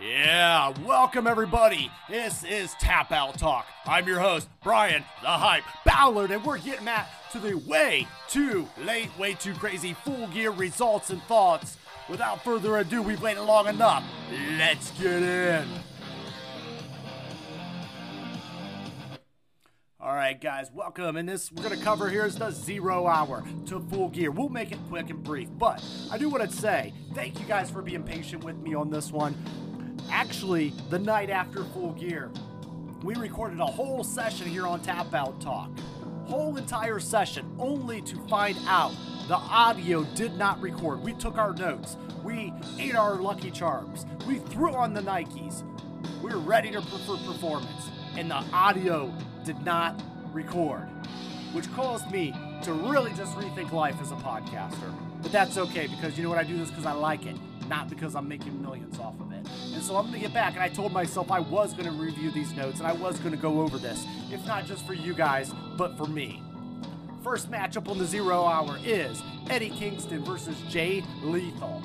Yeah, welcome everybody. This is Tap Out Talk. I'm your host, Bryan the Hype Ballard, and we're getting at to the way too late, way too crazy full gear results and thoughts. Without further ado, we've waited long enough. Let's get in. All right, guys, welcome. And this we're gonna cover here is the zero hour to full gear. We'll make it quick and brief, but I do want to say thank you guys for being patient with me on this one. Actually, the night after full gear, we recorded a whole session here on Tap Out Talk. Whole entire session only to find out the audio did not record. We took our notes, we ate our Lucky Charms, we threw on the Nikes, we were ready to for performance, and the audio did not record, which caused me to really just rethink life as a podcaster. But that's okay because you know what? I do this because I like it, not because I'm making millions off of it. And so I'm going to get back, and I told myself I was going to review these notes and I was going to go over this, if not just for you guys, but for me. First matchup on the zero hour is Eddie Kingston versus Jay Lethal.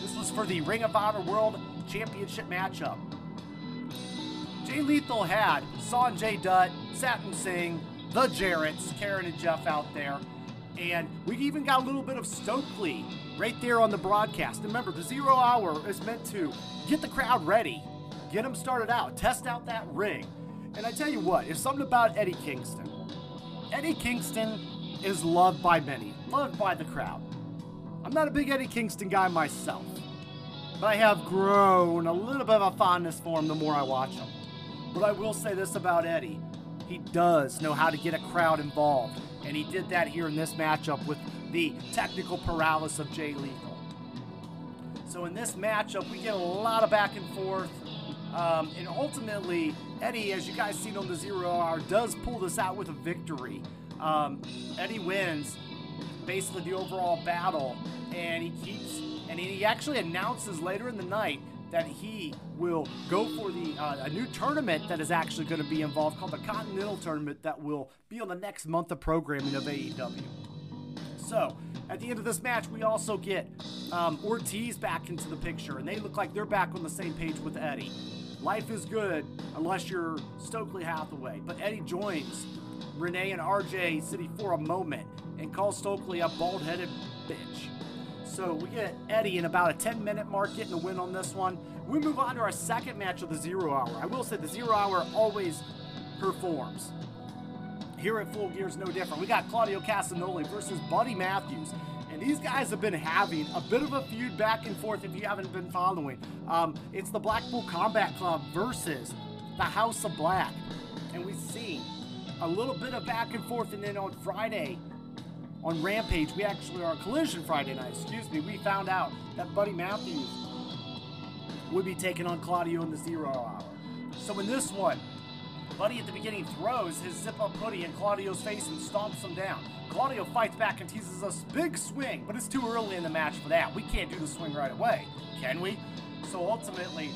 This was for the Ring of Honor World Championship matchup. Jay Lethal had Sanjay Dutt, Satnam Singh, the Jarretts, Karen and Jeff out there. And we even got a little bit of Stokely right there on the broadcast. Remember, the zero hour is meant to get the crowd ready, get them started out, test out that ring. And I tell you what, it's something about Eddie Kingston. Eddie Kingston is loved by many, loved by the crowd. I'm not a big Eddie Kingston guy myself, but I have grown a little bit of a fondness for him the more I watch him. But I will say this about Eddie he does know how to get a crowd involved, and he did that here in this matchup with the technical paralysis of Jay Lethal. So in this matchup, we get a lot of back and forth. Um, and ultimately, Eddie, as you guys seen on the zero hour, does pull this out with a victory. Um, Eddie wins basically the overall battle, and he keeps, and he actually announces later in the night that he will go for the uh, a new tournament that is actually going to be involved called the Continental Tournament that will be on the next month of programming of AEW. So at the end of this match, we also get um, Ortiz back into the picture, and they look like they're back on the same page with Eddie. Life is good unless you're Stokely Hathaway, but Eddie joins Renee and RJ City for a moment and calls Stokely a bald-headed bitch. So we get Eddie in about a 10 minute mark getting a win on this one. We move on to our second match of the Zero Hour. I will say the Zero Hour always performs. Here at Full Gear is no different. We got Claudio Castagnoli versus Buddy Matthews. And these guys have been having a bit of a feud back and forth if you haven't been following. Um, it's the Blackpool Combat Club versus the House of Black. And we see a little bit of back and forth. And then on Friday, on Rampage, we actually, on Collision Friday night, excuse me, we found out that Buddy Matthews would be taking on Claudio in the zero hour. So in this one, Buddy at the beginning throws his zip up hoodie in Claudio's face and stomps him down. Claudio fights back and teases us big swing, but it's too early in the match for that. We can't do the swing right away, can we? So ultimately,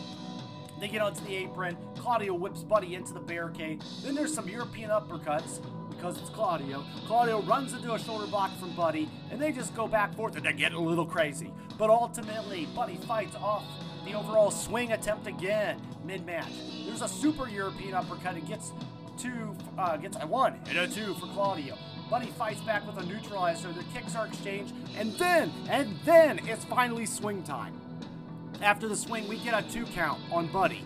they get onto the apron. Claudio whips Buddy into the barricade. Then there's some European uppercuts because it's Claudio. Claudio runs into a shoulder block from Buddy, and they just go back and forth, and they get a little crazy. But ultimately, Buddy fights off the overall swing attempt again mid-match. There's a super European uppercut. It gets two, uh, gets a one and a two for Claudio. Buddy fights back with a neutralizer. The kicks are exchanged, and then, and then it's finally swing time. After the swing, we get a two count on Buddy.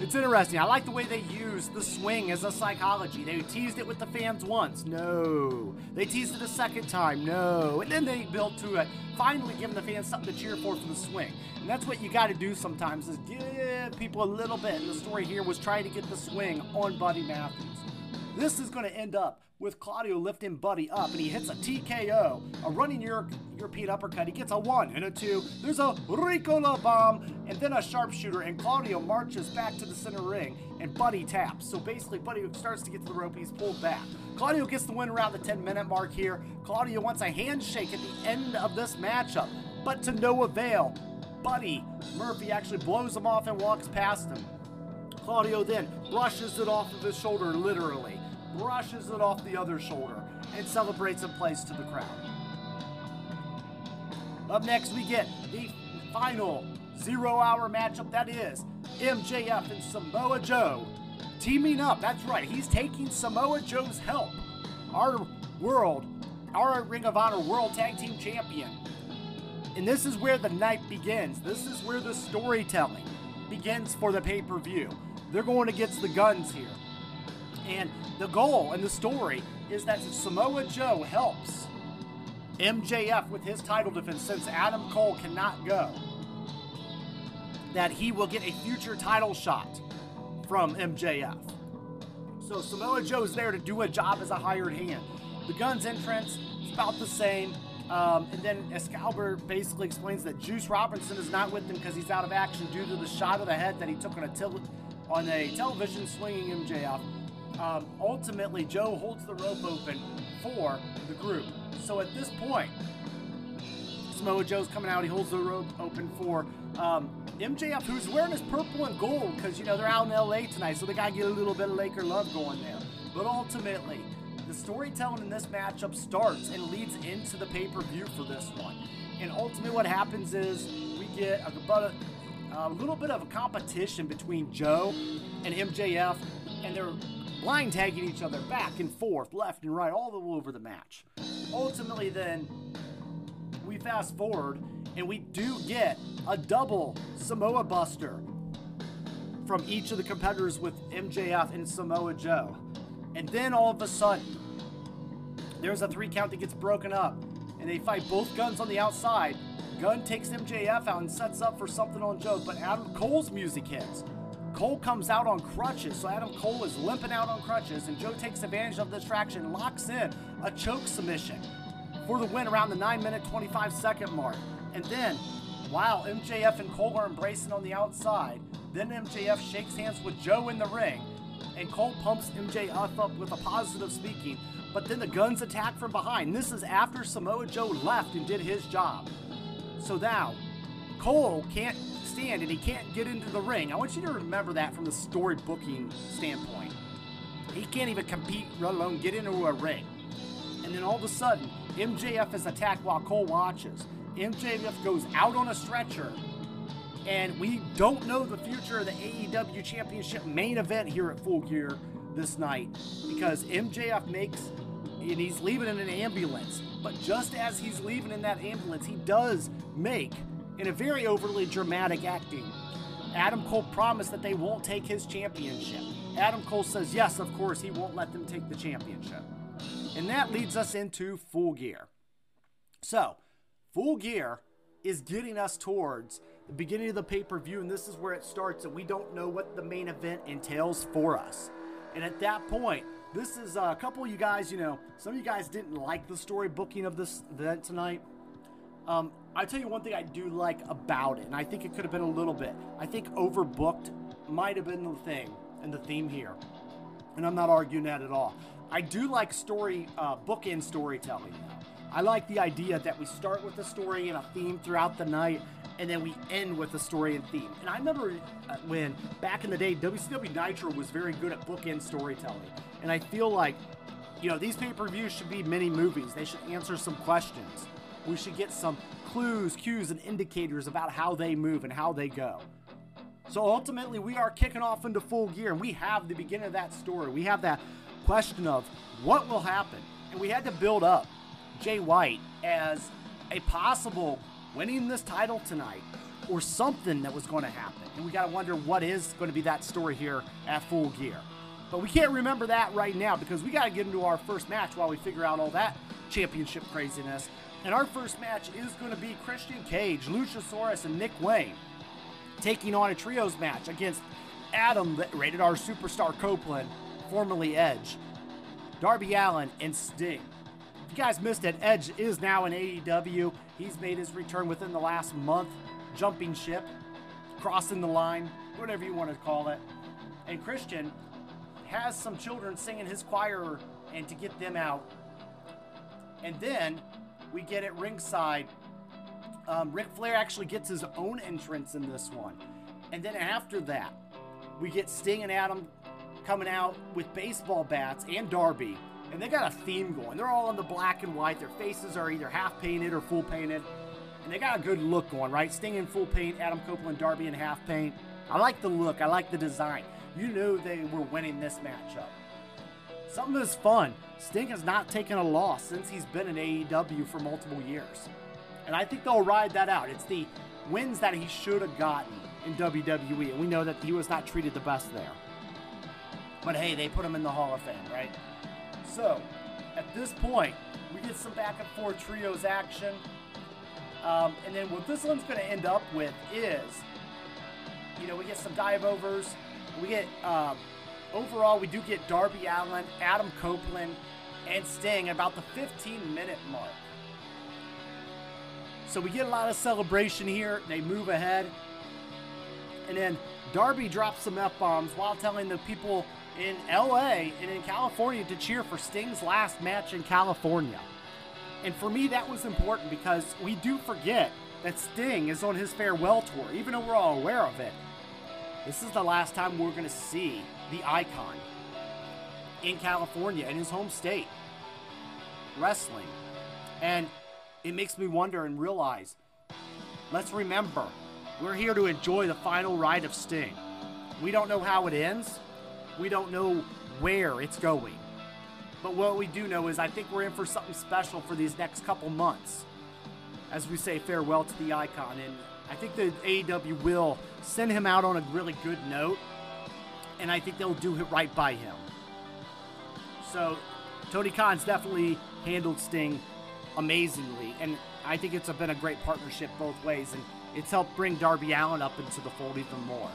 It's interesting. I like the way they use the swing as a psychology. They teased it with the fans once. No. They teased it a second time. No. And then they built to it, finally giving the fans something to cheer for for the swing. And that's what you got to do sometimes is give people a little bit. And the story here was trying to get the swing on Buddy Matthews. This is going to end up with Claudio lifting Buddy up, and he hits a TKO, a running Euro- European uppercut. He gets a one and a two. There's a Ricola bomb, and then a sharpshooter, and Claudio marches back to the center ring, and Buddy taps. So basically, Buddy starts to get to the rope, he's pulled back. Claudio gets the win around the 10 minute mark here. Claudio wants a handshake at the end of this matchup, but to no avail. Buddy Murphy actually blows him off and walks past him. Claudio then brushes it off of his shoulder, literally, brushes it off the other shoulder, and celebrates and plays to the crowd. Up next, we get the final zero hour matchup that is MJF and Samoa Joe teaming up. That's right, he's taking Samoa Joe's help. Our world, our Ring of Honor World Tag Team Champion. And this is where the night begins. This is where the storytelling begins for the pay per view. They're going against the Gunns here. And the goal and the story is that Samoa Joe helps MJF with his title defense since Adam Cole cannot go. That he will get a future title shot from MJF. So Samoa Joe's there to do a job as a hired hand. The Gunns entrance is about the same. Um, and then Excalibur basically explains that Juice Robinson is not with him because he's out of action due to the shot of the head that he took on a, til- on a television swinging MJF. Um, ultimately, Joe holds the rope open for the group. So at this point, Samoa Joe's coming out. He holds the rope open for um, MJF, who's wearing his purple and gold because, you know, they're out in LA tonight, so they got to get a little bit of Laker love going there. But ultimately, the storytelling in this matchup starts and leads into the pay per view for this one. And ultimately, what happens is we get a, a little bit of a competition between Joe and MJF, and they're blind tagging each other back and forth, left and right, all the way over the match. Ultimately, then, we fast forward and we do get a double Samoa Buster from each of the competitors with MJF and Samoa Joe. And then all of a sudden, there's a three count that gets broken up, and they fight both Gunns on the outside. Gunn takes MJF out and sets up for something on Joe, but Adam Cole's music hits. Cole comes out on crutches, so Adam Cole is limping out on crutches, and Joe takes advantage of the distraction locks in a choke submission for the win around the 9 minute 25 second mark. And then, while MJF and Cole are embracing on the outside, then MJF shakes hands with Joe in the ring, and Cole pumps MJF up with a positive speaking, but then the Gunns attack from behind. This is after Samoa Joe left and did his job. So now, Cole can't stand and he can't get into the ring. I want you to remember that from the story booking standpoint. He can't even compete, let alone get into a ring. And then all of a sudden, MJF is attacked while Cole watches. MJF goes out on a stretcher, and we don't know the future of the AEW Championship main event here at Full Gear this night because MJF makes, and he's leaving in an ambulance. But just as he's leaving in that ambulance, he does make, in a very overly dramatic acting, Adam Cole promised that they won't take his championship. Adam Cole says, yes, of course, he won't let them take the championship. And that leads us into Full Gear. So, Full Gear is getting us towards the beginning of the pay per view, and this is where it starts, and we don't know what the main event entails for us. And at that point, this is uh, a couple of you guys, you know, some of you guys didn't like the story booking of this event tonight. Um, I tell you one thing I do like about it, and I think it could have been a little bit. I think overbooked might have been the thing and the theme here, and I'm not arguing that at all. I do like story uh, bookend storytelling. I like the idea that we start with a story and a theme throughout the night, and then we end with a story and theme. And I remember uh, when back in the day, WCW Nitro was very good at bookend storytelling, and I feel like you know these pay-per-views should be mini movies. They should answer some questions. We should get some clues, cues, and indicators about how they move and how they go. So ultimately, we are kicking off into full gear, and we have the beginning of that story. We have that question of what will happen, and we had to build up Jay White as a possible winning this title tonight or something that was going to happen. And we got to wonder what is going to be that story here at Full Gear. But we can't remember that right now because we got to get into our first match while we figure out all that championship craziness. And our first match is going to be Christian Cage, Luchasaurus, and Nick Wayne taking on a trios match against Adam, rated R superstar Copeland, formerly Edge, Darby Allin, and Sting. If you guys missed it, Edge is now in AEW. He's made his return within the last month, jumping ship, crossing the line, whatever you want to call it. And Christian has some children singing his choir and to get them out. And then we get at ringside. Um, Ric Flair actually gets his own entrance in this one. And then after that, we get Sting and Adam coming out with baseball bats and Darby. And they got a theme going. They're all in the black and white. Their faces are either half painted or full painted. and they got a good look going, right? Sting in full paint, Adam Copeland, Darby in half paint. I like the look. I like the design. You knew they were winning this matchup. Something that's fun. Sting has not taken a loss since he's been in AEW for multiple years. And I think they'll ride that out. It's the wins that he should have gotten in WWE, and we know that he was not treated the best there. But hey, they put him in the Hall of Fame, right? So, at this point, we get some back and forth trios action. Um, and then what this one's going to end up with is, you know, we get some dive overs. We get, um, overall, we do get Darby Allin, Adam Copeland, and Sting about the 15 minute mark. So we get a lot of celebration here. They move ahead. And then Darby drops some F bombs while telling the people in LA and in California to cheer for Sting's last match in California. And for me, that was important because we do forget that Sting is on his farewell tour, even though we're all aware of it. This is the last time we're going to see the icon in California, in his home state, wrestling. And it makes me wonder and realize let's remember, we're here to enjoy the final ride of Sting. We don't know how it ends, we don't know where it's going. But what we do know is I think we're in for something special for these next couple months as we say farewell to the icon. And I think the AEW will send him out on a really good note, and I think they'll do it right by him. So Tony Khan's definitely handled Sting amazingly, and I think it's been a great partnership both ways, and it's helped bring Darby Allin up into the fold even more.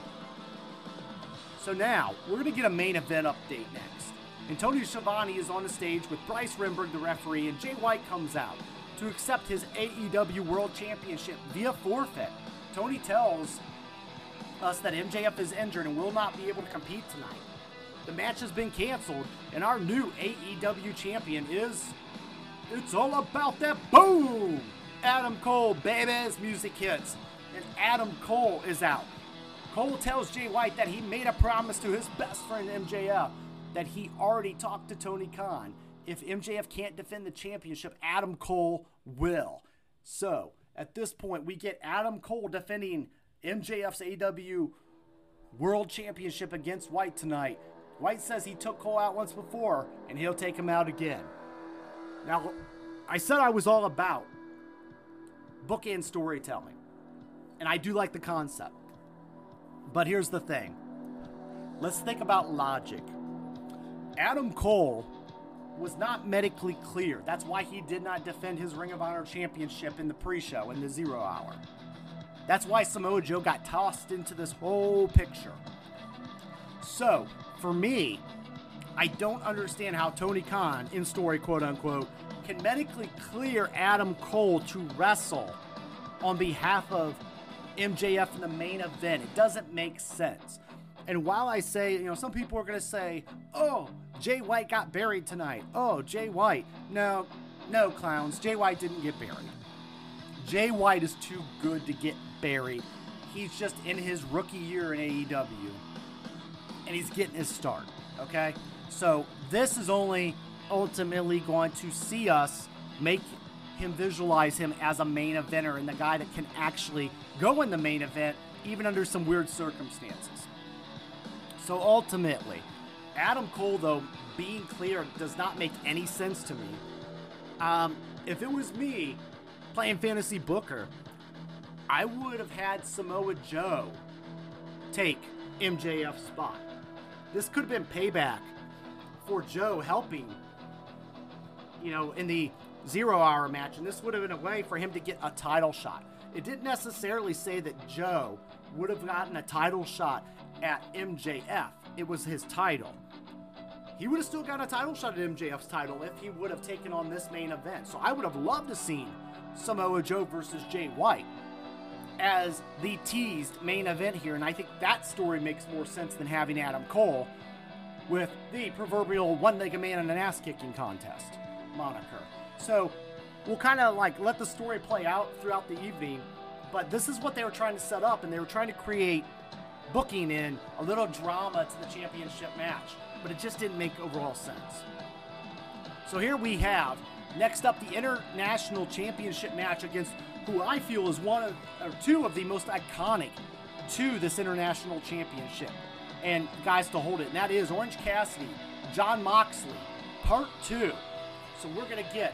So now, we're going to get a main event update next. Antonio Schiavone is on the stage with Bryce Remsburg, the referee, and Jay White comes out to accept his AEW World Championship via forfeit. Tony tells us that MJF is injured and will not be able to compete tonight. The match has been canceled, and our new AEW champion is. It's all about that boom! Adam Cole, baby's music hits, and Adam Cole is out. Cole tells Jay White that he made a promise to his best friend MJF that he already talked to Tony Khan. If MJF can't defend the championship, Adam Cole will. So, at this point, we get Adam Cole defending MJF's AW World Championship against White tonight. White says he took Cole out once before, and he'll take him out again. Now, I said I was all about bookend storytelling, and I do like the concept. But here's the thing let's think about logic. Adam Cole was not medically clear. That's why he did not defend his Ring of Honor championship in the pre show, in the zero hour. That's why Samoa Joe got tossed into this whole picture. So, for me, I don't understand how Tony Khan, in story quote unquote, can medically clear Adam Cole to wrestle on behalf of MJF in the main event. It doesn't make sense. And while I say, you know, some people are going to say, oh, Jay White got buried tonight. Oh, Jay White. No, no, clowns. Jay White didn't get buried. Jay White is too good to get buried. He's just in his rookie year in AEW. And he's getting his start. Okay? So this is only ultimately going to see us make him visualize him as a main eventer and the guy that can actually go in the main event even under some weird circumstances. So ultimately, Adam Cole, though, being clear does not make any sense to me. Um, if it was me playing Fantasy Booker, I would have had Samoa Joe take MJF's spot. This could have been payback for Joe helping, you know, in the zero hour match, and this would have been a way for him to get a title shot. It didn't necessarily say that Joe would have gotten a title shot at MJF, it was his title. He would have still got a title shot at MJF's title if he would have taken on this main event. So I would have loved to see Samoa Joe versus Jay White as the teased main event here, and I think that story makes more sense than having Adam Cole with the proverbial one-legged man in an ass-kicking contest moniker. So we'll kind of like let the story play out throughout the evening. But this is what they were trying to set up, and they were trying to create booking in a little drama to the championship match. But it just didn't make overall sense. So here we have next up the international championship match against who I feel is one of, or two of the most iconic to this international championship and guys to hold it. And that is Orange Cassidy, Jon Moxley, part two. So we're going to get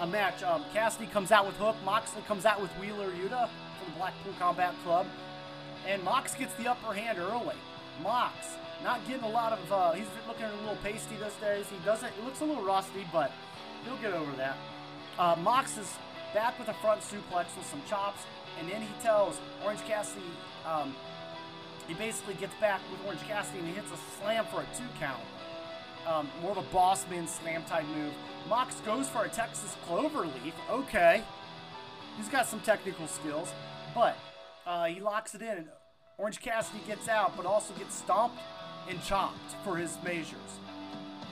a match. Um, Cassidy comes out with Hook, Moxley comes out with Wheeler Yuta from the Blackpool Combat Club. And Mox gets the upper hand early. Mox not getting a lot of. Uh, he's looking a little pasty these days. He doesn't. He looks a little rusty, but he'll get over that. Uh, Mox is back with a front suplex with some chops, and then he tells Orange Cassidy. Um, he basically gets back with Orange Cassidy and he hits a slam for a two count. Um, more of a boss man slam type move. Mox goes for a Texas Cloverleaf. Okay. He's got some technical skills, but uh, he locks it in. And Orange Cassidy gets out, but also gets stomped and chopped for his measures.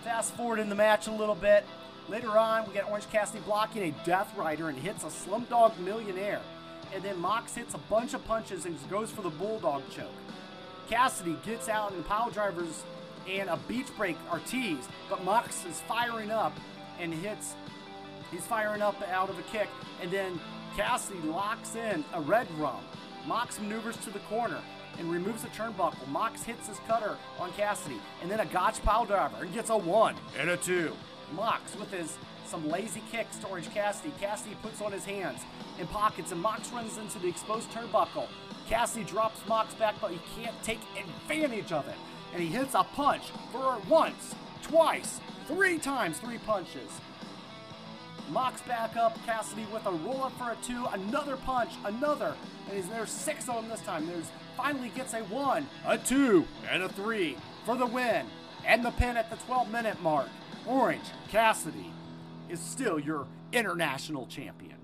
Fast forward in the match a little bit. Later on, we get Orange Cassidy blocking a Death Rider and hits a Slumdog Millionaire. And then Mox hits a bunch of punches and goes for the Bulldog choke. Cassidy gets out and pile drivers and a beach break are teased, but Mox is firing up and hits. He's firing up out of a kick, and then Cassidy locks in a red rum. Mox maneuvers to the corner and removes the turnbuckle. Mox hits his cutter on Cassidy, and then a Gotch pile driver and gets a one and a two. Mox with his some lazy kicks to Orange Cassidy. Cassidy puts on his hands and pockets, and Mox runs into the exposed turnbuckle. Cassidy drops Mox back, but he can't take advantage of it. And he hits a punch for once, twice, three times, three punches. Mox back up, Cassidy with a roll up for a two, another punch, another, and there's six of them this time. There's finally gets a one, a two, and a three for the win, and the pin at the 12 minute mark. Orange Cassidy is still your international champion.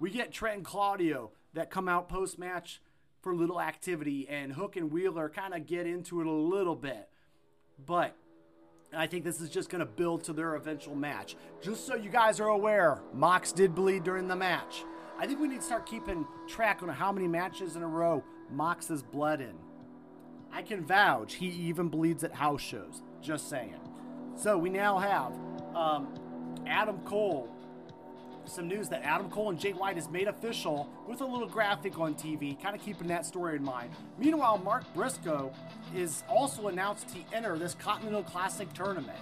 We get Trent and Claudio that come out post match for little activity, and Hook and Wheeler kind of get into it a little bit. But I think this is just going to build to their eventual match. Just so you guys are aware, Mox did bleed during the match. I think we need to start keeping track on how many matches in a row Mox has bled in. I can vouch he even bleeds at house shows. Just saying. So we now have um, Adam Cole. Some news that Adam Cole and Jay White is made official with a little graphic on TV, kind of keeping that story in mind. Meanwhile, Mark Briscoe is also announced to enter this Continental Classic tournament.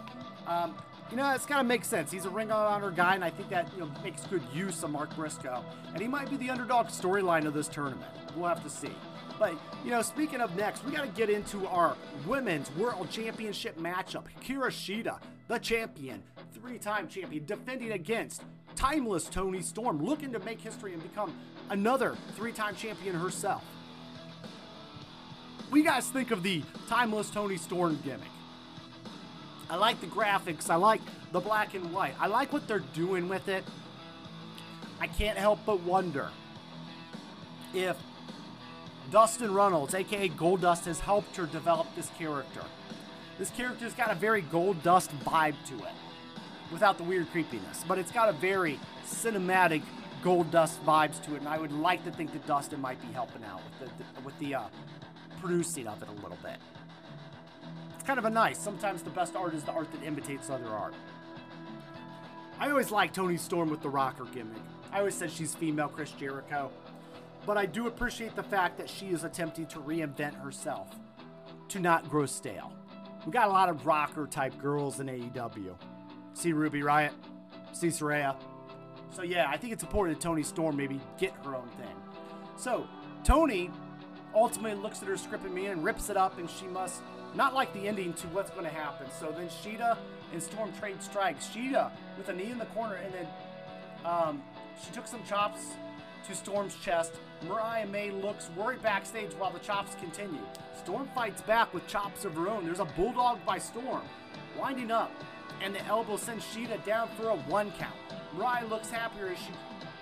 Um, you know, it's kind of makes sense. He's a Ring Honor guy, and I think that you know makes good use of Mark Briscoe. And he might be the underdog storyline of this tournament. We'll have to see. But, you know, speaking of next, we got to get into our Women's World Championship matchup. Hikaru Shida, the champion, three time champion, defending against timeless Toni Storm, looking to make history and become another three time champion herself. We guys think of the timeless Toni Storm gimmick. I like the graphics, I like the black and white, I like what they're doing with it. I can't help but wonder if Dustin Runnels, aka Goldust, has helped her develop this character. This character's got a very Goldust vibe to it, without the weird creepiness, but it's got a very cinematic Goldust vibes to it, and I would like to think that Dustin might be helping out with the, the with the uh, producing of it a little bit. It's kind of a nice. Sometimes the best art is the art that imitates other art. I always liked Toni Storm with the rocker gimmick. I always said she's female Chris Jericho but I do appreciate the fact that she is attempting to reinvent herself to not grow stale. We got a lot of rocker type girls in AEW. See Ruby Riott, see Saraya. So yeah, I think it's important that Toni Storm maybe get her own thing. So Toni ultimately looks at her script and me and rips it up, and she must not like the ending to what's going to happen. So then Shida and Storm trade strikes. Shida with a knee in the corner, and then um, she took some chops to Storm's chest. Mariah May looks worried backstage while the chops continue. Storm fights back with chops of her own. There's a bulldog by Storm, winding up, and the elbow sends Shida down for a one count. Mariah looks happier as she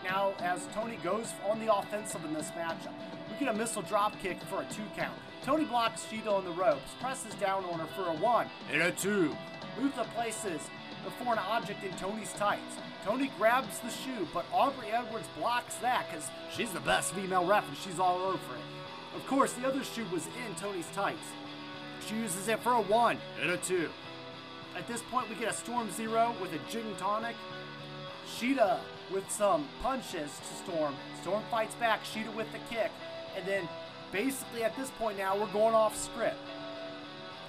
now as Toni goes on the offensive in this matchup. We get a missile drop kick for a two count. Toni blocks Shida on the ropes, presses down on her for a one and a two. Luther places before an object in Toni's tights. Toni grabs the shoe, but Aubrey Edwards blocks that because she's the best female ref and she's all over it. Of course, the other shoe was in Toni's tights. She uses it for a one and a two. At this point, we get a Storm Zero with a Gin Tonic. Shida with some punches to Storm. Storm fights back, Shida with the kick, and then basically at this point now we're going off script.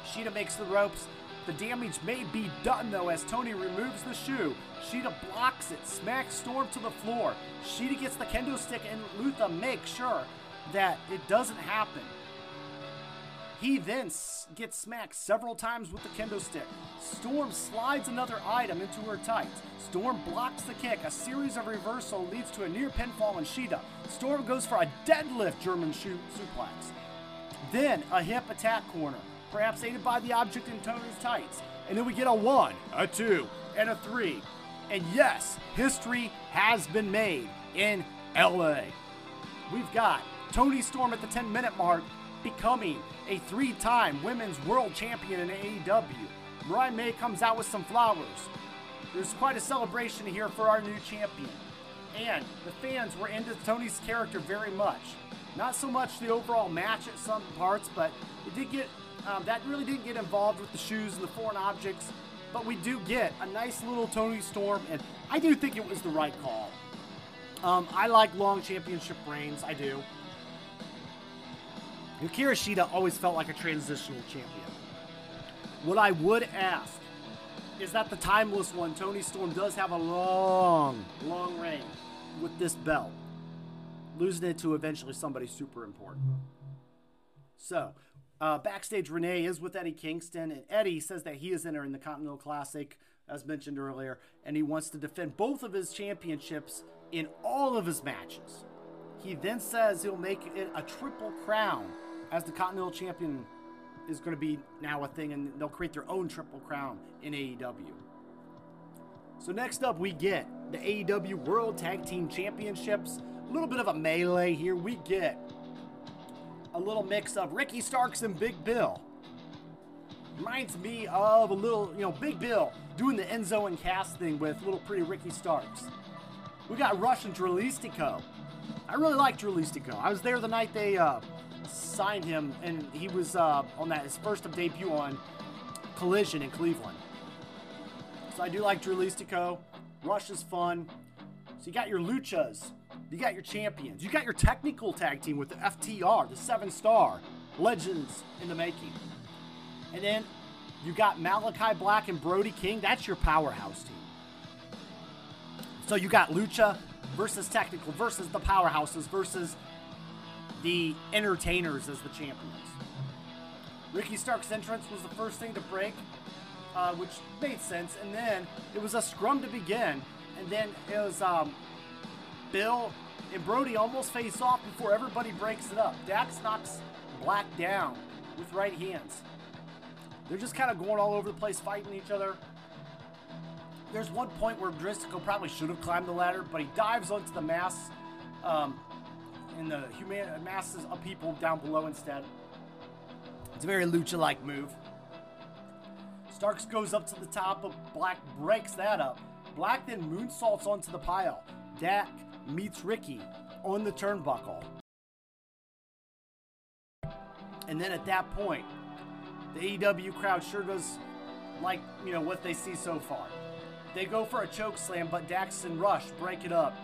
Shida makes the ropes. The damage may be done though as Toni removes the shoe. Shida blocks it, smacks Storm to the floor. Shida gets the kendo stick and Luther makes sure that it doesn't happen. He then gets smacked several times with the kendo stick. Storm slides another item into her tights. Storm blocks the kick. A series of reversal leads to a near pinfall on Shida. Storm goes for a deadlift German suplex. Then a hip attack corner, perhaps aided by the object in Toni's tights. And then we get a one, a two, and a three. And yes, history has been made in LA. We've got Toni Storm at the 10 minute mark becoming a three time women's world champion in AEW. Mariah May comes out with some flowers. There's quite a celebration here for our new champion. And the fans were into Toni's character very much. Not so much the overall match at some parts, but it did get um, that really didn't get involved with the shoes and the foreign objects. But we do get a nice little Toni Storm, and I do think it was the right call. Um, I like long championship reigns, I do. Hikaru Shida always felt like a transitional champion. What I would ask is that the timeless one, Toni Storm, does have a long, long reign with this belt, losing it to eventually somebody super important. So, uh, backstage, Renee is with Eddie Kingston, and Eddie says that he is entering the Continental Classic, as mentioned earlier, and he wants to defend both of his championships in all of his matches. He then says he'll make it a triple crown as the Continental Champion is going to be now a thing, and they'll create their own Triple Crown in AEW. So next up, we get the AEW World Tag Team Championships. A little bit of a melee here. We get a little mix of Ricky Starks and Big Bill. Reminds me of a little, you know, Big Bill doing the Enzo and Cass thing with little pretty Ricky Starks. We got Rush and Dralistico. I really like Dralistico. I was there the night they uh, signed him, and he was uh, on that his first debut on Collision in Cleveland. So I do like Dralistico. Rush is fun. So you got your luchas, you got your champions, you got your technical tag team with the FTR, the seven star legends in the making, and then you got Malachi Black and Brody King. That's your powerhouse team. So you got lucha versus technical versus the powerhouses versus the entertainers as the champions. Ricky Stark's entrance was the first thing to break, uh, which made sense, and then it was a scrum to begin, and then it was um, Bill and Brody almost face off before everybody breaks it up. Dax knocks Black down with right hands. They're just kind of going all over the place, fighting each other. There's one point where Driscoll probably should have climbed the ladder, but he dives onto the mass um, and the human masses of people down below instead. It's a very lucha-like move. Starks goes up to the top, but Black breaks that up. Black then moonsaults onto the pile. Dax meets Ricky on the turnbuckle. And then at that point, the AEW crowd sure does like, you know, what they see so far. They go for a choke slam, but Dax and Rush break it up.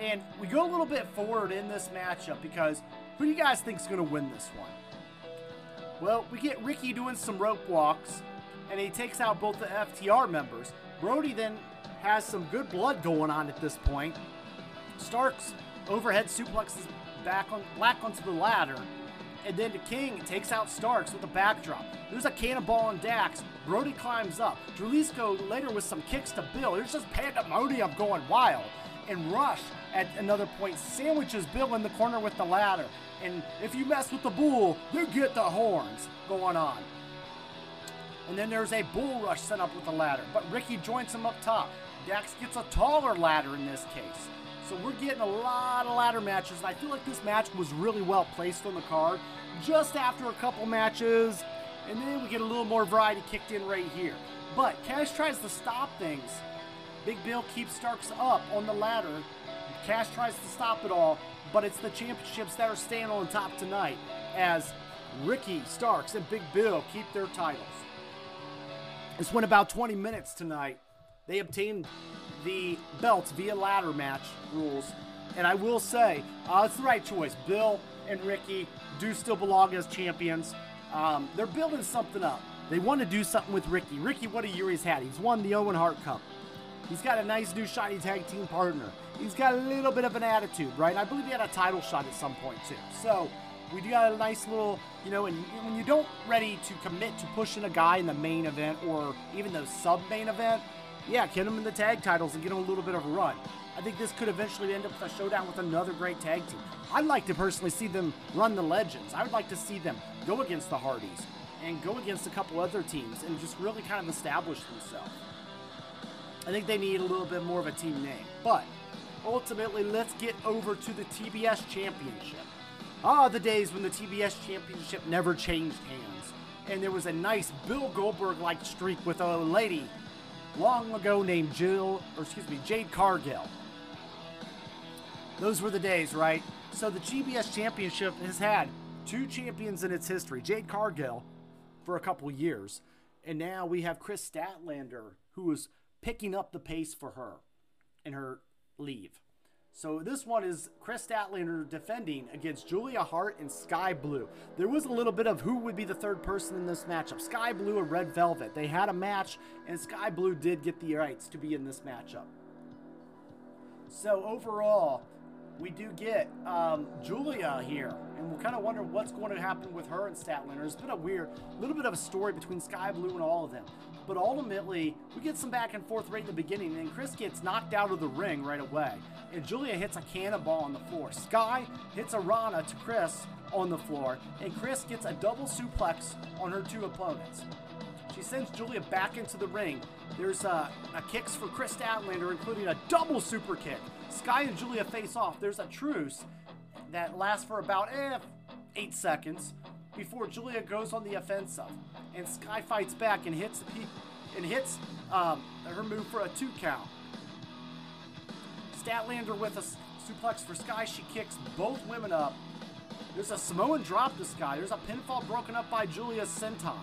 And we go a little bit forward in this matchup because who do you guys think is going to win this one? Well, we get Ricky doing some rope walks, and he takes out both the FTR members. Brody then has some good blood going on at this point. Starks overhead suplexes back on Black onto the ladder, and then the King takes out Starks with a backdrop. There's a cannonball on Dax. Brody climbs up. Dralistico later with some kicks to Bill. There's just pandemonium going wild. And Rush at another point sandwiches Bill in the corner with the ladder. And if you mess with the bull, you get the horns going on. And then there's a bull rush set up with the ladder, but Ricky joins him up top. Dax gets a taller ladder in this case. So we're getting a lot of ladder matches, and I feel like this match was really well placed on the card. Just after a couple matches, and then we get a little more variety kicked in right here. But Cash tries to stop things. Big Bill keeps Starks up on the ladder, Cash tries to stop it all, but it's the championships that are staying on top tonight as Ricky Starks and Big Bill keep their titles. This went about 20 minutes tonight. They obtained the belts via ladder match rules. And I will say, uh, it's the right choice. Bill and Ricky do still belong as champions. Um, they're building something up. They want to do something with Ricky. Ricky, what a year he's had. He's won the Owen Hart Cup. He's got a nice new shiny tag team partner. He's got a little bit of an attitude, right? I believe he had a title shot at some point too. So we do got a nice little, you know, and when you don't ready to commit to pushing a guy in the main event or even the sub main event, yeah, get them in the tag titles and get them a little bit of a run. I think this could eventually end up with a showdown with another great tag team. I'd like to personally see them run the Legends. I would like to see them go against the Hardys and go against a couple other teams and just really kind of establish themselves. I think they need a little bit more of a team name. But ultimately, let's get over to the TBS Championship. Ah, the days when the TBS Championship never changed hands. And there was a nice Bill Goldberg like streak with a lady long ago named Jill, or excuse me, Jade Cargill. Those were the days, right? So the TBS Championship has had two champions in its history Jade Cargill for a couple years. And now we have Kris Statlander, who is picking up the pace for her in her leave. So this one is Kris Statlander defending against Julia Hart and Skye Blue. There was a little bit of who would be the third person in this matchup. Skye Blue or Red Velvet. They had a match, and Skye Blue did get the rights to be in this matchup. So overall, we do get um, Julia here, and we're kind of wondering what's going to happen with her and Statlander. It's been a weird, little bit of a story between Skye Blue and all of them. But ultimately, we get some back and forth right in the beginning, and Kris gets knocked out of the ring right away. And Julia hits a cannonball on the floor. Skye hits a Rana to Kris on the floor, and Kris gets a double suplex on her two opponents. She sends Julia back into the ring. There's a, a kicks for Kris Statlander, including a double super kick. Skye and Julia face off. There's a truce that lasts for about eh, eight seconds before Julia goes on the offensive, and Skye fights back and hits and hits um, her move for a two count. Statlander with a suplex for Skye. She kicks both women up. There's a Samoan drop to Skye. There's a pinfall broken up by Julia Senton.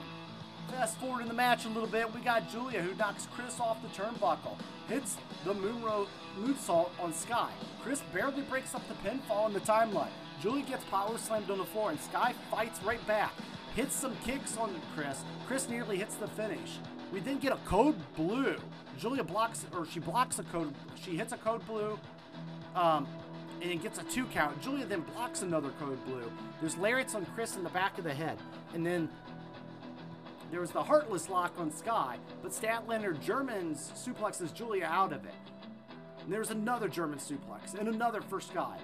Fast forward in the match a little bit, we got Julia who knocks Kris off the turnbuckle, hits the moonro- moonsault on Skye. Kris barely breaks up the pinfall in the timeline. Julia gets power slammed on the floor, and Skye fights right back, hits some kicks on Kris. Kris nearly hits the finish. We then get a code blue. Julia blocks, or she blocks a code. She hits a code blue, um, and it gets a two count. Julia then blocks another code blue. There's lariats on Kris in the back of the head, and then there was the Heartless lock on Skye, but Statlander Germans suplexes Julia out of it. And there's another German suplex, and another for Skye.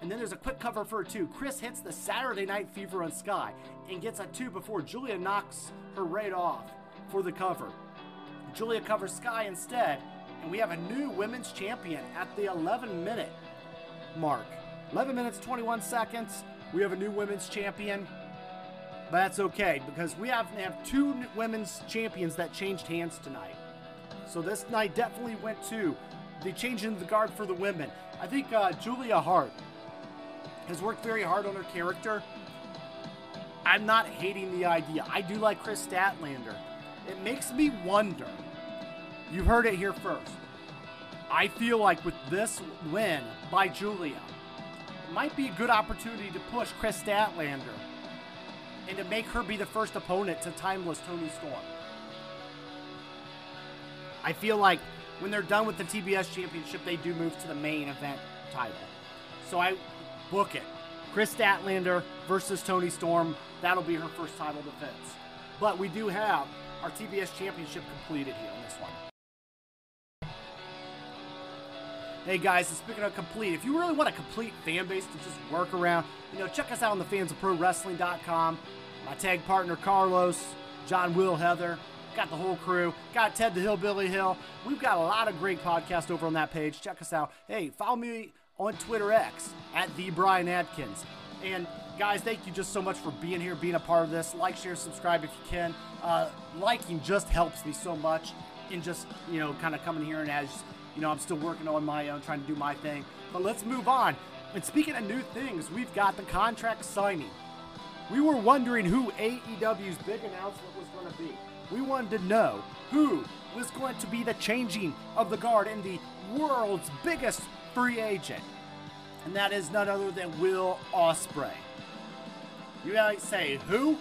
And then there's a quick cover for a two. Kris hits the Saturday Night Fever on Skye and gets a two before Julia knocks her right off for the cover. Julia covers Skye instead, and we have a new women's champion at the 11 minute mark. 11 minutes 21 seconds. We have a new women's champion. But that's okay because we have, have two women's champions that changed hands tonight. So this night definitely went to the changing the guard for the women. I think uh, Julia Hart has worked very hard on her character. I'm not hating the idea. I do like Kris Statlander. It makes me wonder. You heard it here first. I feel like with this win by Julia, it might be a good opportunity to push Kris Statlander and to make her be the first opponent to timeless Toni Storm. I feel like when they're done with the TBS Championship, they do move to the main event title. So I book it. Kris Statlander versus Toni Storm. That'll be her first title defense. But we do have our TBS Championship completed here on this one. Hey guys, speaking of complete, if you really want a complete fan base to just work around, you know, check us out on the fans of pro wrestling.com. My tag partner Carlos, John Will Heather, got the whole crew, got Ted the Hillbilly Hill. We've got a lot of great podcasts over on that page. Check us out. Hey, follow me on Twitter X at the Bryan Adkins. And guys, thank you just so much for being here, being a part of this. Like, share, subscribe if you can. Uh, liking just helps me so much in just, you know, kind of coming here and as you know, I'm still working on my own, trying to do my thing. But let's move on. And speaking of new things, we've got the contract signing we were wondering who AEW's big announcement was going to be. We wanted to know who was going to be the changing of the guard in the world's biggest free agent. And that is none other than Will Ospreay. You might say, who?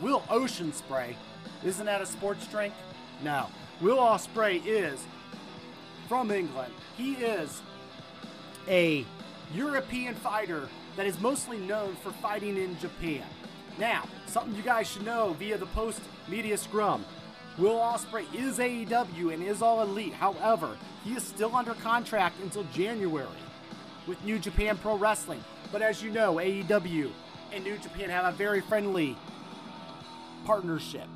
Will Ocean Spray. Isn't that a sports drink? No. Will Ospreay is from England. He is a European fighter that is mostly known for fighting in Japan. Now, something you guys should know via the post media scrum. Will Ospreay is AEW and is all elite. However, he is still under contract until January with New Japan Pro Wrestling. But as you know, AEW and New Japan have a very friendly partnership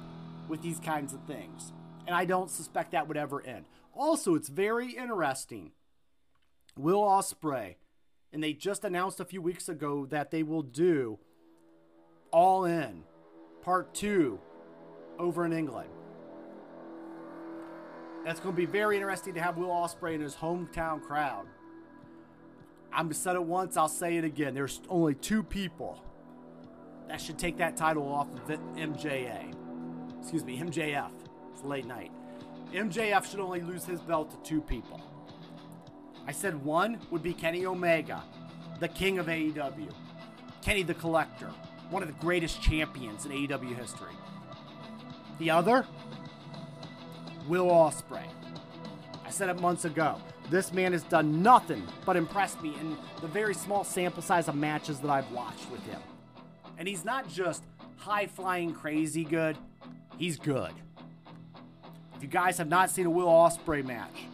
with these kinds of things. And I don't suspect that would ever end. Also, it's very interesting. Will Ospreay, and they just announced a few weeks ago that they will do All In Part 2 over in England. That's going to be very interesting to have Will Ospreay in his hometown crowd. I'm said it once, I'll say it again. There's only two people that should take that title off of MJA. Excuse me, MJF. It's late night. MJF should only lose his belt to two people. I said one would be Kenny Omega, the king of AEW. Kenny the Collector, one of the greatest champions in AEW history. The other, Will Ospreay. I said it months ago. This man has done nothing but impress me in the very small sample size of matches that I've watched with him. And he's not just high flying crazy good, he's good. If you guys have not seen a Will Ospreay match,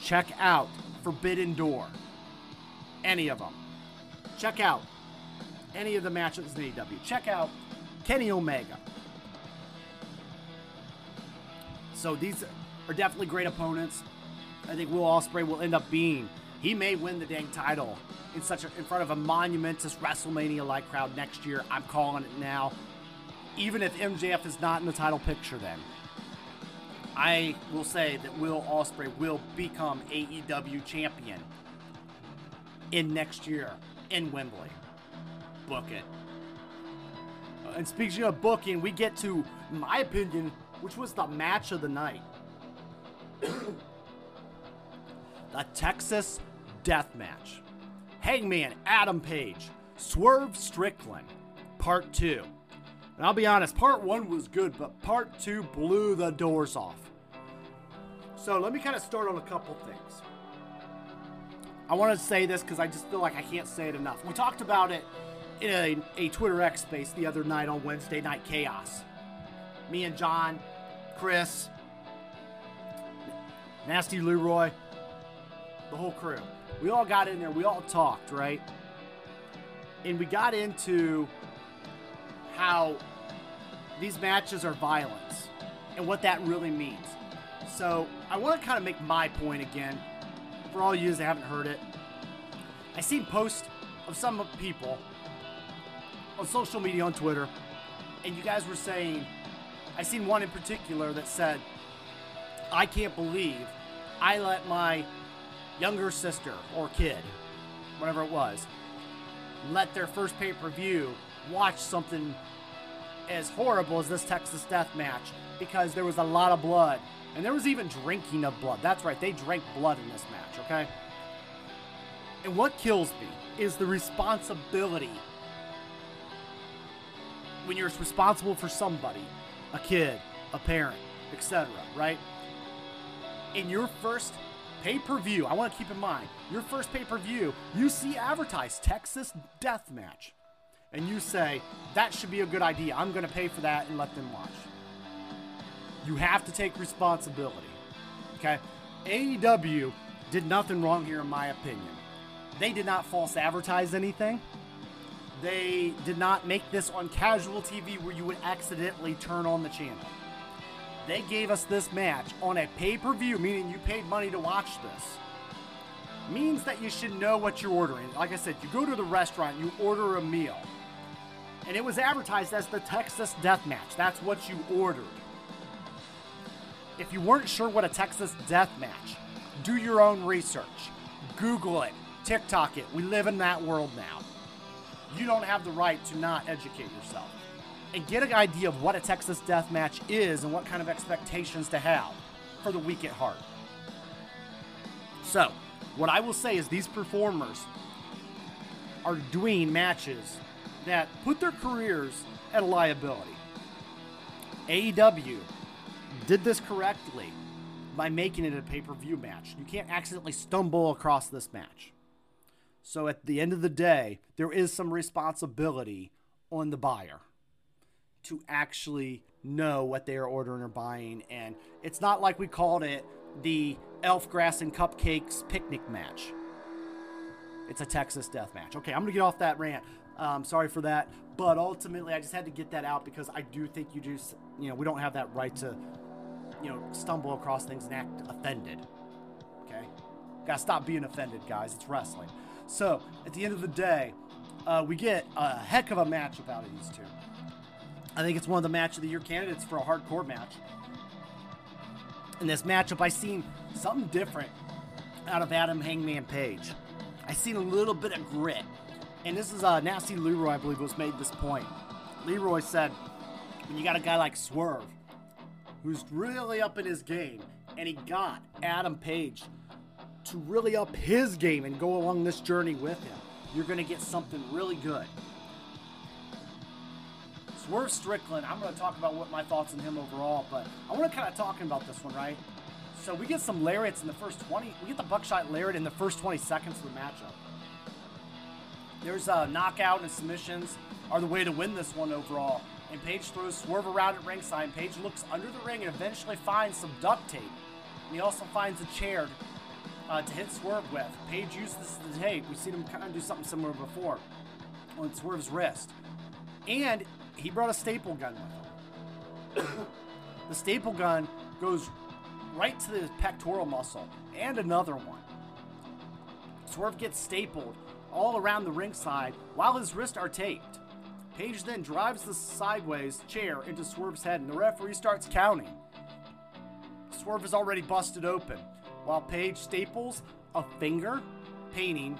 check out Forbidden Door. Any of them. Check out any of the matches in AEW. Check out Kenny Omega. So these are definitely great opponents. I think Will Ospreay will end up being. He may win the dang title in such a, in front of a monumentous WrestleMania-like crowd next year. I'm calling it now. Even if MJF is not in the title picture, then I will say that Will Ospreay will become AEW champion in next year in Wembley. Book it. Uh, and speaking of booking, we get to my opinion, which was the match of the night. the Texas Death Match. Hangman Adam Page, Swerve Strickland, Part 2. And I'll be honest, Part 1 was good, but Part 2 blew the doors off. So let me kind of start on a couple things. I want to say this because I just feel like I can't say it enough. We talked about it in a, a Twitter X space the other night on Wednesday Night Chaos. Me and John, Chris, Nasty Leroy, the whole crew. We all got in there, we all talked, right? And we got into how these matches are violence and what that really means. So I want to kind of make my point again for all you that haven't heard it. I seen posts of some people on social media on Twitter, and you guys were saying, I seen one in particular that said, I can't believe I let my younger sister or kid, whatever it was, let their first pay per view watch something as horrible as this Texas Death Match because there was a lot of blood. And there was even drinking of blood. That's right, they drank blood in this match, okay? And what kills me is the responsibility when you're responsible for somebody, a kid, a parent, etc., right? In your first pay per view, I want to keep in mind, your first pay per view, you see advertised Texas Death Match. And you say, that should be a good idea. I'm going to pay for that and let them watch. You have to take responsibility. Okay? AEW did nothing wrong here, in my opinion. They did not false advertise anything. They did not make this on casual TV where you would accidentally turn on the channel. They gave us this match on a pay per view, meaning you paid money to watch this. Means that you should know what you're ordering. Like I said, you go to the restaurant, you order a meal, and it was advertised as the Texas Death Match. That's what you ordered. If you weren't sure what a Texas Death Match, do your own research. Google it, TikTok it. We live in that world now. You don't have the right to not educate yourself and get an idea of what a Texas death match is and what kind of expectations to have for the week at heart. So, what I will say is these performers are doing matches that put their careers at a liability. AEW did this correctly by making it a pay per view match. You can't accidentally stumble across this match. So at the end of the day, there is some responsibility on the buyer to actually know what they are ordering or buying. And it's not like we called it the elf grass and cupcakes picnic match. It's a Texas death match. Okay, I'm to get off that rant. Um, sorry for that. But ultimately, I just had to get that out because I do think you just, you know, we don't have that right to, you know, stumble across things and act offended. Okay? Gotta stop being offended, guys. It's wrestling. So, at the end of the day, uh, we get a heck of a matchup out of these two. I think it's one of the match of the year candidates for a hardcore match. In this matchup, I seen something different out of Adam Hangman Page. I seen a little bit of grit. And this is uh, Nasty Leroy, I believe, was made this point. Leroy said, when you got a guy like Swerve, who's really up in his game, and he got Adam Page to really up his game and go along this journey with him, you're going to get something really good. Swerve Strickland, I'm going to talk about what my thoughts on him overall, but I want to kind of talking about this one, right? So we get some lariats in the first 20. We get the buckshot lariat in the first 20 seconds of the matchup. There's a knockout and submissions are the way to win this one overall. And Page throws Swerve around at ringside. Page looks under the ring and eventually finds some duct tape. And he also finds a chair uh, to hit Swerve with. Page uses the tape. We've seen him kind of do something similar before on Swerve's wrist. And he brought a staple gun with him. the staple gun goes right to the pectoral muscle and another one. Swerve gets stapled all around the ringside while his wrists are taped. Page then drives the sideways chair into Swerve's head and the referee starts counting. Swerve is already busted open while Page staples a finger painting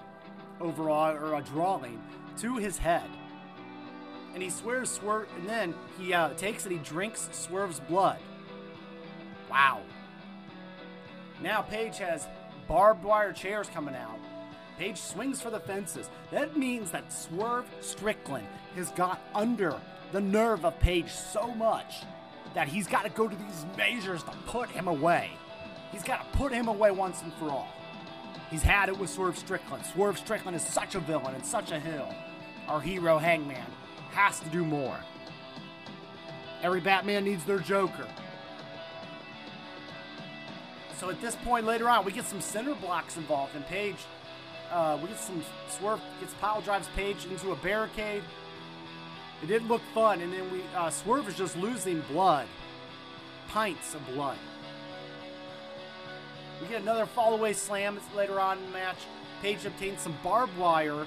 overall or a drawing to his head and he swears Swerve, and then he uh, takes it, he drinks Swerve's blood. Wow. Now Page has barbed wire chairs coming out. Page swings for the fences. That means that Swerve Strickland has got under the nerve of Page so much that he's got to go to these measures to put him away. He's got to put him away once and for all. He's had it with Swerve Strickland. Swerve Strickland is such a villain and such a heel. Our hero, Hangman, has to do more. Every Batman needs their Joker. So at this point later on, we get some cinder blocks involved, and Page, uh, we get some swerve, gets pile drives Page into a barricade. It didn't look fun, and then we uh, Swerve is just losing blood, pints of blood. We get another fall away slam later on in the match. Page obtains some barbed wire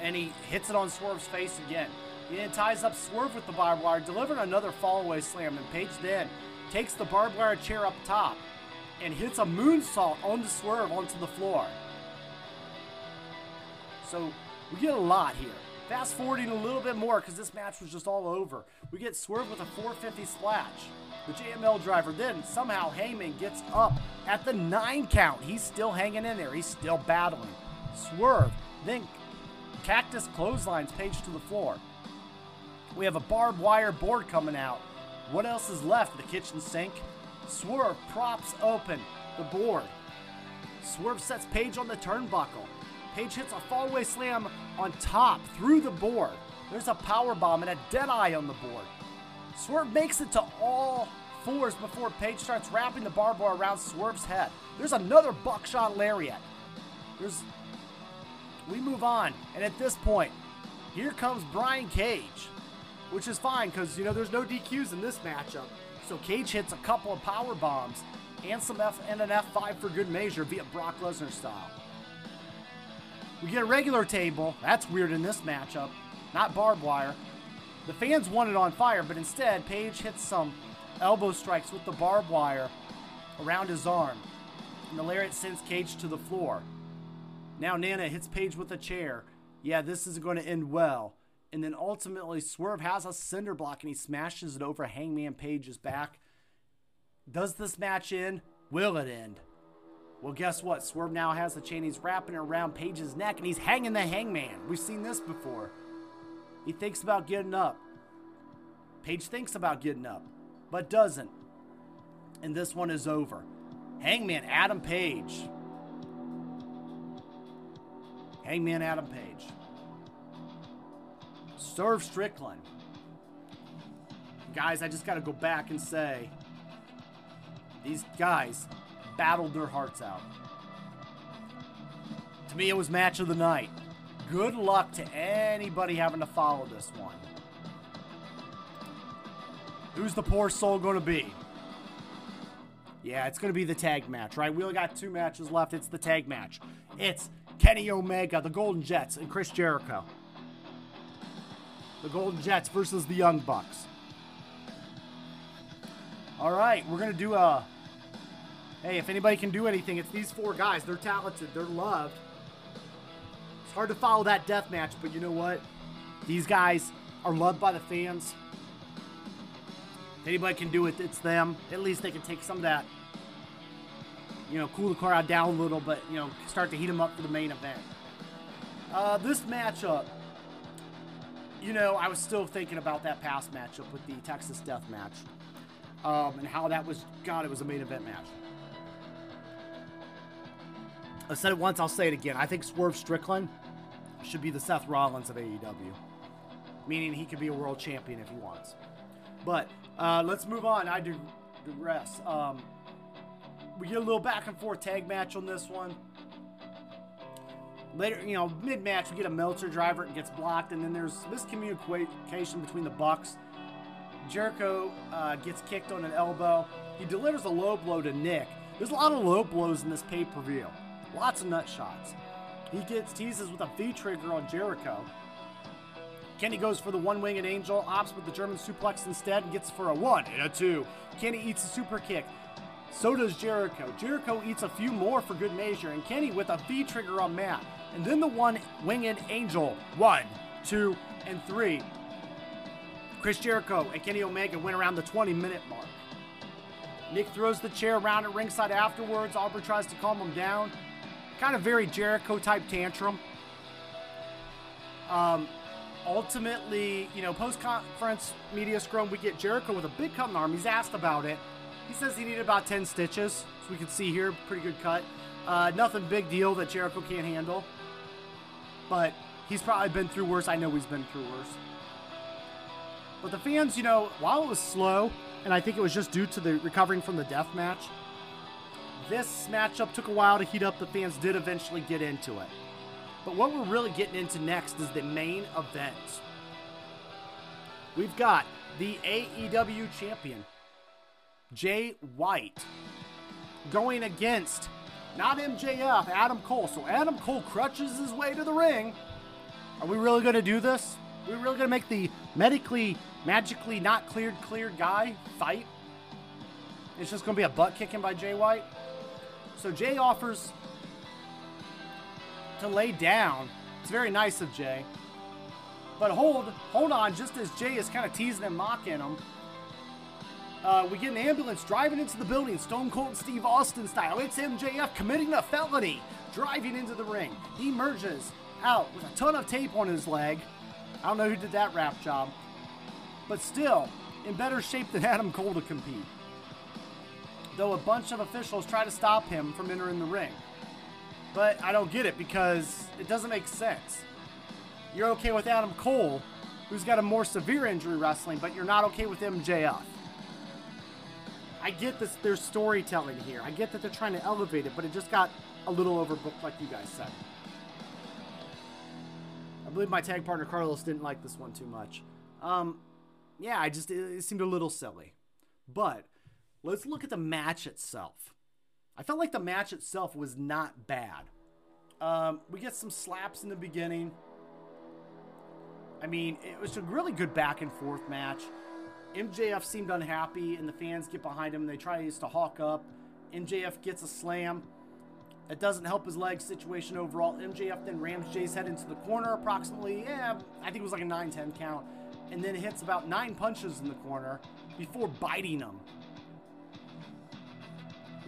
and he hits it on Swerve's face again. He then ties up Swerve with the barbed wire, delivering another fallaway slam, and Page then takes the barbed wire chair up top and hits a moonsault on the Swerve onto the floor. So we get a lot here. Fast forwarding a little bit more because this match was just all over. We get Swerve with a 450 splash. The JML driver then somehow Hangman gets up at the nine count. He's still hanging in there. He's still battling. Swerve then Cactus clotheslines Page to the floor. We have a barbed wire board coming out. What else is left? The kitchen sink. Swerve props open the board. Swerve sets Page on the turnbuckle. Page hits a fallaway slam on top through the board. There's a power bomb and a dead eye on the board. Swerve makes it to all fours before Page starts wrapping the barbed wire around Swerve's head. There's another buckshot lariat. There's we move on. And at this point, here comes Brian Cage, which is fine because, you know, there's no DQs in this matchup. So Cage hits a couple of power bombs and some F and an F5 for good measure via Brock Lesnar style. We get a regular table. That's weird in this matchup. Not barbed wire. The fans want it on fire, but instead, Page hits some elbow strikes with the barbed wire around his arm. And the lariat sends Cage to the floor. Now Nana hits Page with a chair, yeah, this isn't going to end well. And then ultimately, Swerve has a cinder block and he smashes it over Hangman Page's back. Does this match end? Will it end? Well, guess what? Swerve now has the chain. He's wrapping it around Page's neck and he's hanging the hangman. We've seen this before. He thinks about getting up. Page thinks about getting up, but doesn't. And this one is over. Hangman Adam Page. Hangman Adam Page. Swerve Strickland. Guys, I just got to go back and say these guys battled their hearts out. To me, it was match of the night. Good luck to anybody having to follow this one. Who's the poor soul going to be? Yeah, it's going to be the tag match, right? We only got two matches left. It's the tag match. It's Kenny Omega, the Golden Jets, and Chris Jericho. The Golden Jets versus the Young Bucks. All right, we're going to do a. Hey, if anybody can do anything, it's these four guys. They're talented, they're loved. It's hard to follow that death match, but you know what? These guys are loved by the fans. If anybody can do it, it's them. At least they can take some of that, you know, cool the crowd down a little, but, you know, start to heat them up for the main event. Uh, this matchup, you know, I was still thinking about that past matchup with the Texas Death Match um, and how that was, God, it was a main event match. I said it once, I'll say it again. I think Swerve Strickland should be the Seth Rollins of AEW, meaning he could be a world champion if he wants. But uh, let's move on. I do rest. Um, we get a little back and forth tag match on this one. Later, you know, mid match, we get a Meltzer driver. and gets blocked, and then there's miscommunication between the Bucks. Jericho uh, gets kicked on an elbow. He delivers a low blow to Nick. There's a lot of low blows in this pay per view. Lots of nut shots. He gets teases with a V trigger on Jericho. Kenny goes for the one winged angel, opts with the German suplex instead, and gets for a one and a two. Kenny eats a super kick. So does Jericho. Jericho eats a few more for good measure, and Kenny with a V trigger on Matt. And then the one winged angel. One, two, and three. Chris Jericho and Kenny Omega went around the 20 minute mark. Nick throws the chair around at ringside afterwards. Aubrey tries to calm him down. Kind of very Jericho type tantrum. Um, ultimately, you know, post conference media scrum, we get Jericho with a big cut in the arm. He's asked about it. He says he needed about 10 stitches, so we can see here, pretty good cut. Uh, nothing big deal that Jericho can't handle. But he's probably been through worse. I know he's been through worse. But the fans, you know, while it was slow, and I think it was just due to the recovering from the death match, this matchup took a while to heat up. The fans did eventually get into it. But what we're really getting into next is the main event. We've got the AEW champion, Jay White, going against not MJF, Adam Cole. So Adam Cole crutches his way to the ring. Are we really going to do this? Are we really going to make the medically, magically not cleared, cleared guy fight? It's just going to be a butt kicking by Jay White. So Jay offers to lay down. It's very nice of Jay. But hold, hold on, just as Jay is kind of teasing and mocking him, uh, we get an ambulance driving into the building, Stone Cold Steve Austin style. It's MJF committing a felony, driving into the ring. He emerges out with a ton of tape on his leg. I don't know who did that wrap job, but still in better shape than Adam Cole to compete. Though a bunch of officials try to stop him from entering the ring. But I don't get it because it doesn't make sense. You're okay with Adam Cole, who's got a more severe injury wrestling, but you're not okay with MJF. I get this, there's storytelling here. I get that they're trying to elevate it, but it just got a little overbooked, like you guys said. I believe my tag partner Carlos didn't like this one too much. Um, yeah, I just, it, it seemed a little silly. But let's look at the match itself. I felt like the match itself was not bad. Um, we get some slaps in the beginning. I mean, it was a really good back and forth match. MJF seemed unhappy, and the fans get behind him. And they try to hawk up. MJF gets a slam. That doesn't help his leg situation overall. MJF then rams Jay's head into the corner, approximately, yeah, I think it was like a 9 10 count, and then hits about nine punches in the corner before biting him.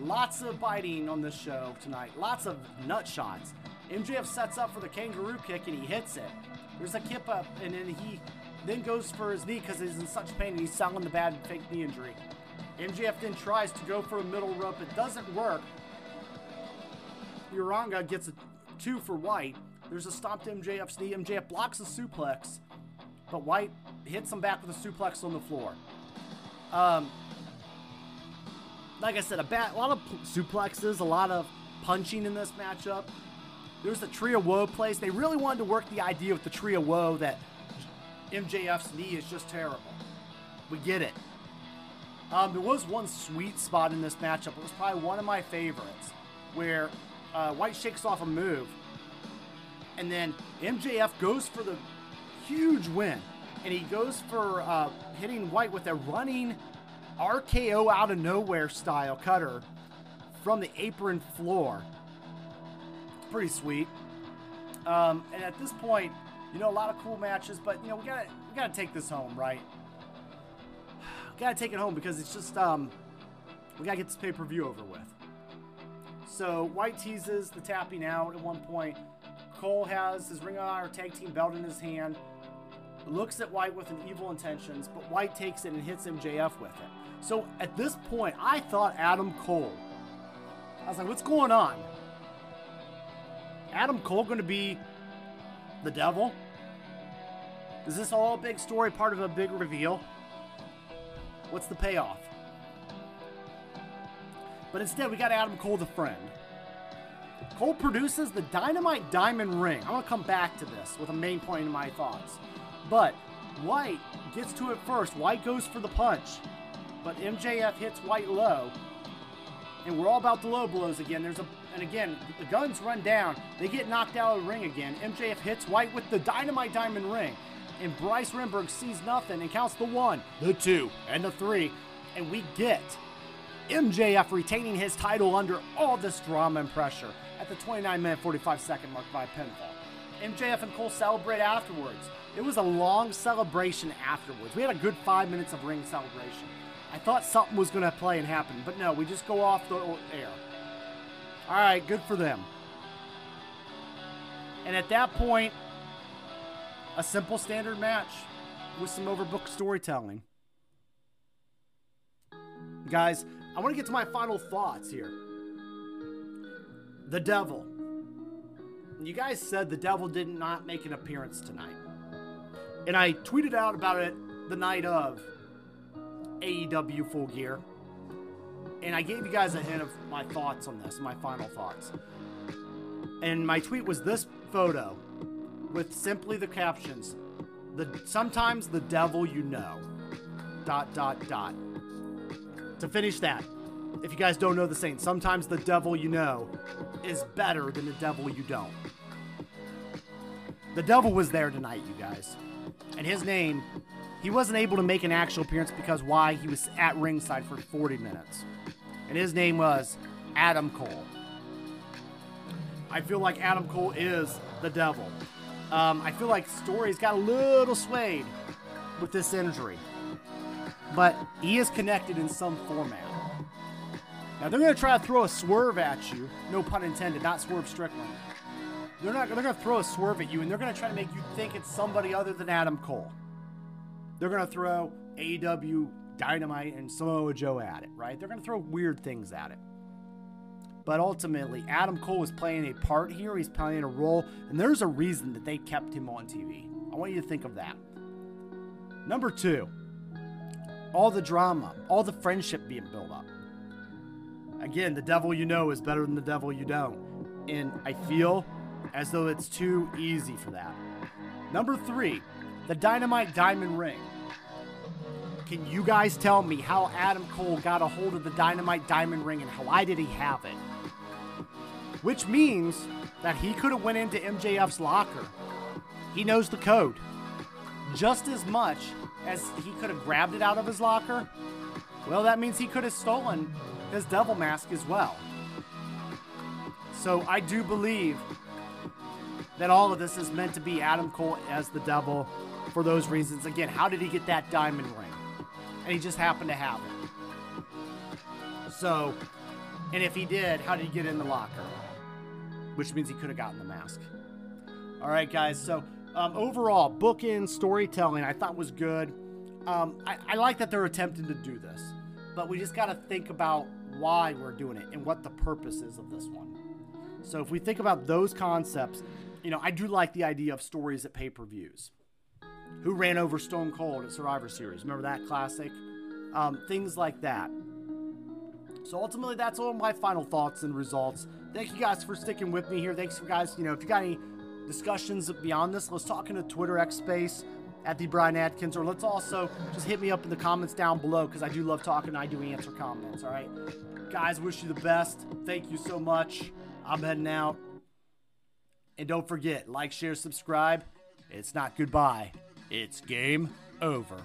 Lots of biting on this show tonight, lots of nut shots. MJF sets up for the kangaroo kick and he hits it. There's a kip up, and then he then goes for his knee because he's in such pain and he's selling the bad fake knee injury. MJF then tries to go for a middle rope. It doesn't work. Uranage gets a two for White. There's a stop to MJF's knee. MJF blocks a suplex, but White hits him back with a suplex on the floor. Um, like I said, a, bat, a lot of suplexes, a lot of punching in this matchup. There's the Tree of Woe place. They really wanted to work the idea with the Tree of Woe that MJF's knee is just terrible. We get it. Um, there was one sweet spot in this matchup. It was probably one of my favorites, where uh, White shakes off a move, and then MJF goes for the huge win, and he goes for uh, hitting White with a running RKO out of nowhere style cutter from the apron floor. Pretty sweet. Um, and at this point, you know, a lot of cool matches, but you know, we gotta we gotta take this home, right? We gotta take it home because it's just um, we gotta get this pay per view over with. So White teases the tapping out at one point. Cole has his Ring of Honor tag team belt in his hand, looks at White with an evil intentions, but White takes it and hits MJF with it. So at this point, I thought Adam Cole. I was like, what's going on? Adam Cole going to be the devil? Is this all a big story, part of a big reveal? What's the payoff? But instead, we got Adam Cole the friend. Cole produces the Dynamite Diamond Ring. I'm going to come back to this with a main point in my thoughts. But White gets to it first. White goes for the punch. But MJF hits White low. And we're all about the low blows again. There's a and again, the Gunns run down. They get knocked out of the ring again. MJF hits White with the Dynamite Diamond Ring. And Bryce Remsburg sees nothing and counts the one, the two, and the three. And we get MJF retaining his title under all this drama and pressure at the 29 minute 45 second mark by pinfall. MJF and Cole celebrate afterwards. It was a long celebration afterwards. We had a good five minutes of ring celebration. I thought something was going to play and happen, but no, we just go off the air. All right, good for them. And at that point, a simple standard match with some overbooked storytelling. Guys, I want to get to my final thoughts here. The devil. You guys said the devil did not make an appearance tonight. And I tweeted out about it the night of AEW Full Gear. And I gave you guys a hint of my thoughts on this, my final thoughts. And my tweet was this photo with simply the captions the sometimes the devil you know dot dot dot to finish that if you guys don't know the saying sometimes the devil you know is better than the devil you don't the devil was there tonight you guys and his name he wasn't able to make an actual appearance because why he was at ringside for 40 minutes and his name was adam cole i feel like adam cole is the devil um, I feel like Story's got a little swayed with this injury, but he is connected in some format. Now they're going to try to throw a swerve at you, no pun intended, not swerve Strickland. They're not. They're going to throw a swerve at you, and they're going to try to make you think it's somebody other than Adam Cole. They're going to throw AW Dynamite and Samoa Joe at it, right? They're going to throw weird things at it. But ultimately, Adam Cole is playing a part here. He's playing a role, and there's a reason that they kept him on TV. I want you to think of that. Number two, all the drama, all the friendship being built up. Again, the devil you know is better than the devil you don't. And I feel as though it's too easy for that. Number three, the Dynamite Diamond Ring. Can you guys tell me how Adam Cole got a hold of the Dynamite Diamond Ring and why did he have it? which means that he could have went into MJF's locker. He knows the code just as much as he could have grabbed it out of his locker. Well, that means he could have stolen his devil mask as well. So I do believe that all of this is meant to be Adam Cole as the devil for those reasons. Again, how did he get that diamond ring? And he just happened to have it. So, and if he did, how did he get in the locker? Which means he could have gotten the mask. All right, guys. So, um, overall, bookend storytelling I thought was good. Um, I, I like that they're attempting to do this, but we just got to think about why we're doing it and what the purpose is of this one. So, if we think about those concepts, you know, I do like the idea of stories at pay per views. Who ran over Stone Cold at Survivor Series? Remember that classic? Um, things like that. So ultimately, that's all my final thoughts and results. Thank you guys for sticking with me here. Thanks, you guys. You know, if you got any discussions beyond this, let's talk in the Twitter X space at the Bryan Adkins, or let's also just hit me up in the comments down below because I do love talking. And I do answer comments. All right, guys. Wish you the best. Thank you so much. I'm heading out. And don't forget, like, share, subscribe. It's not goodbye, it's game over.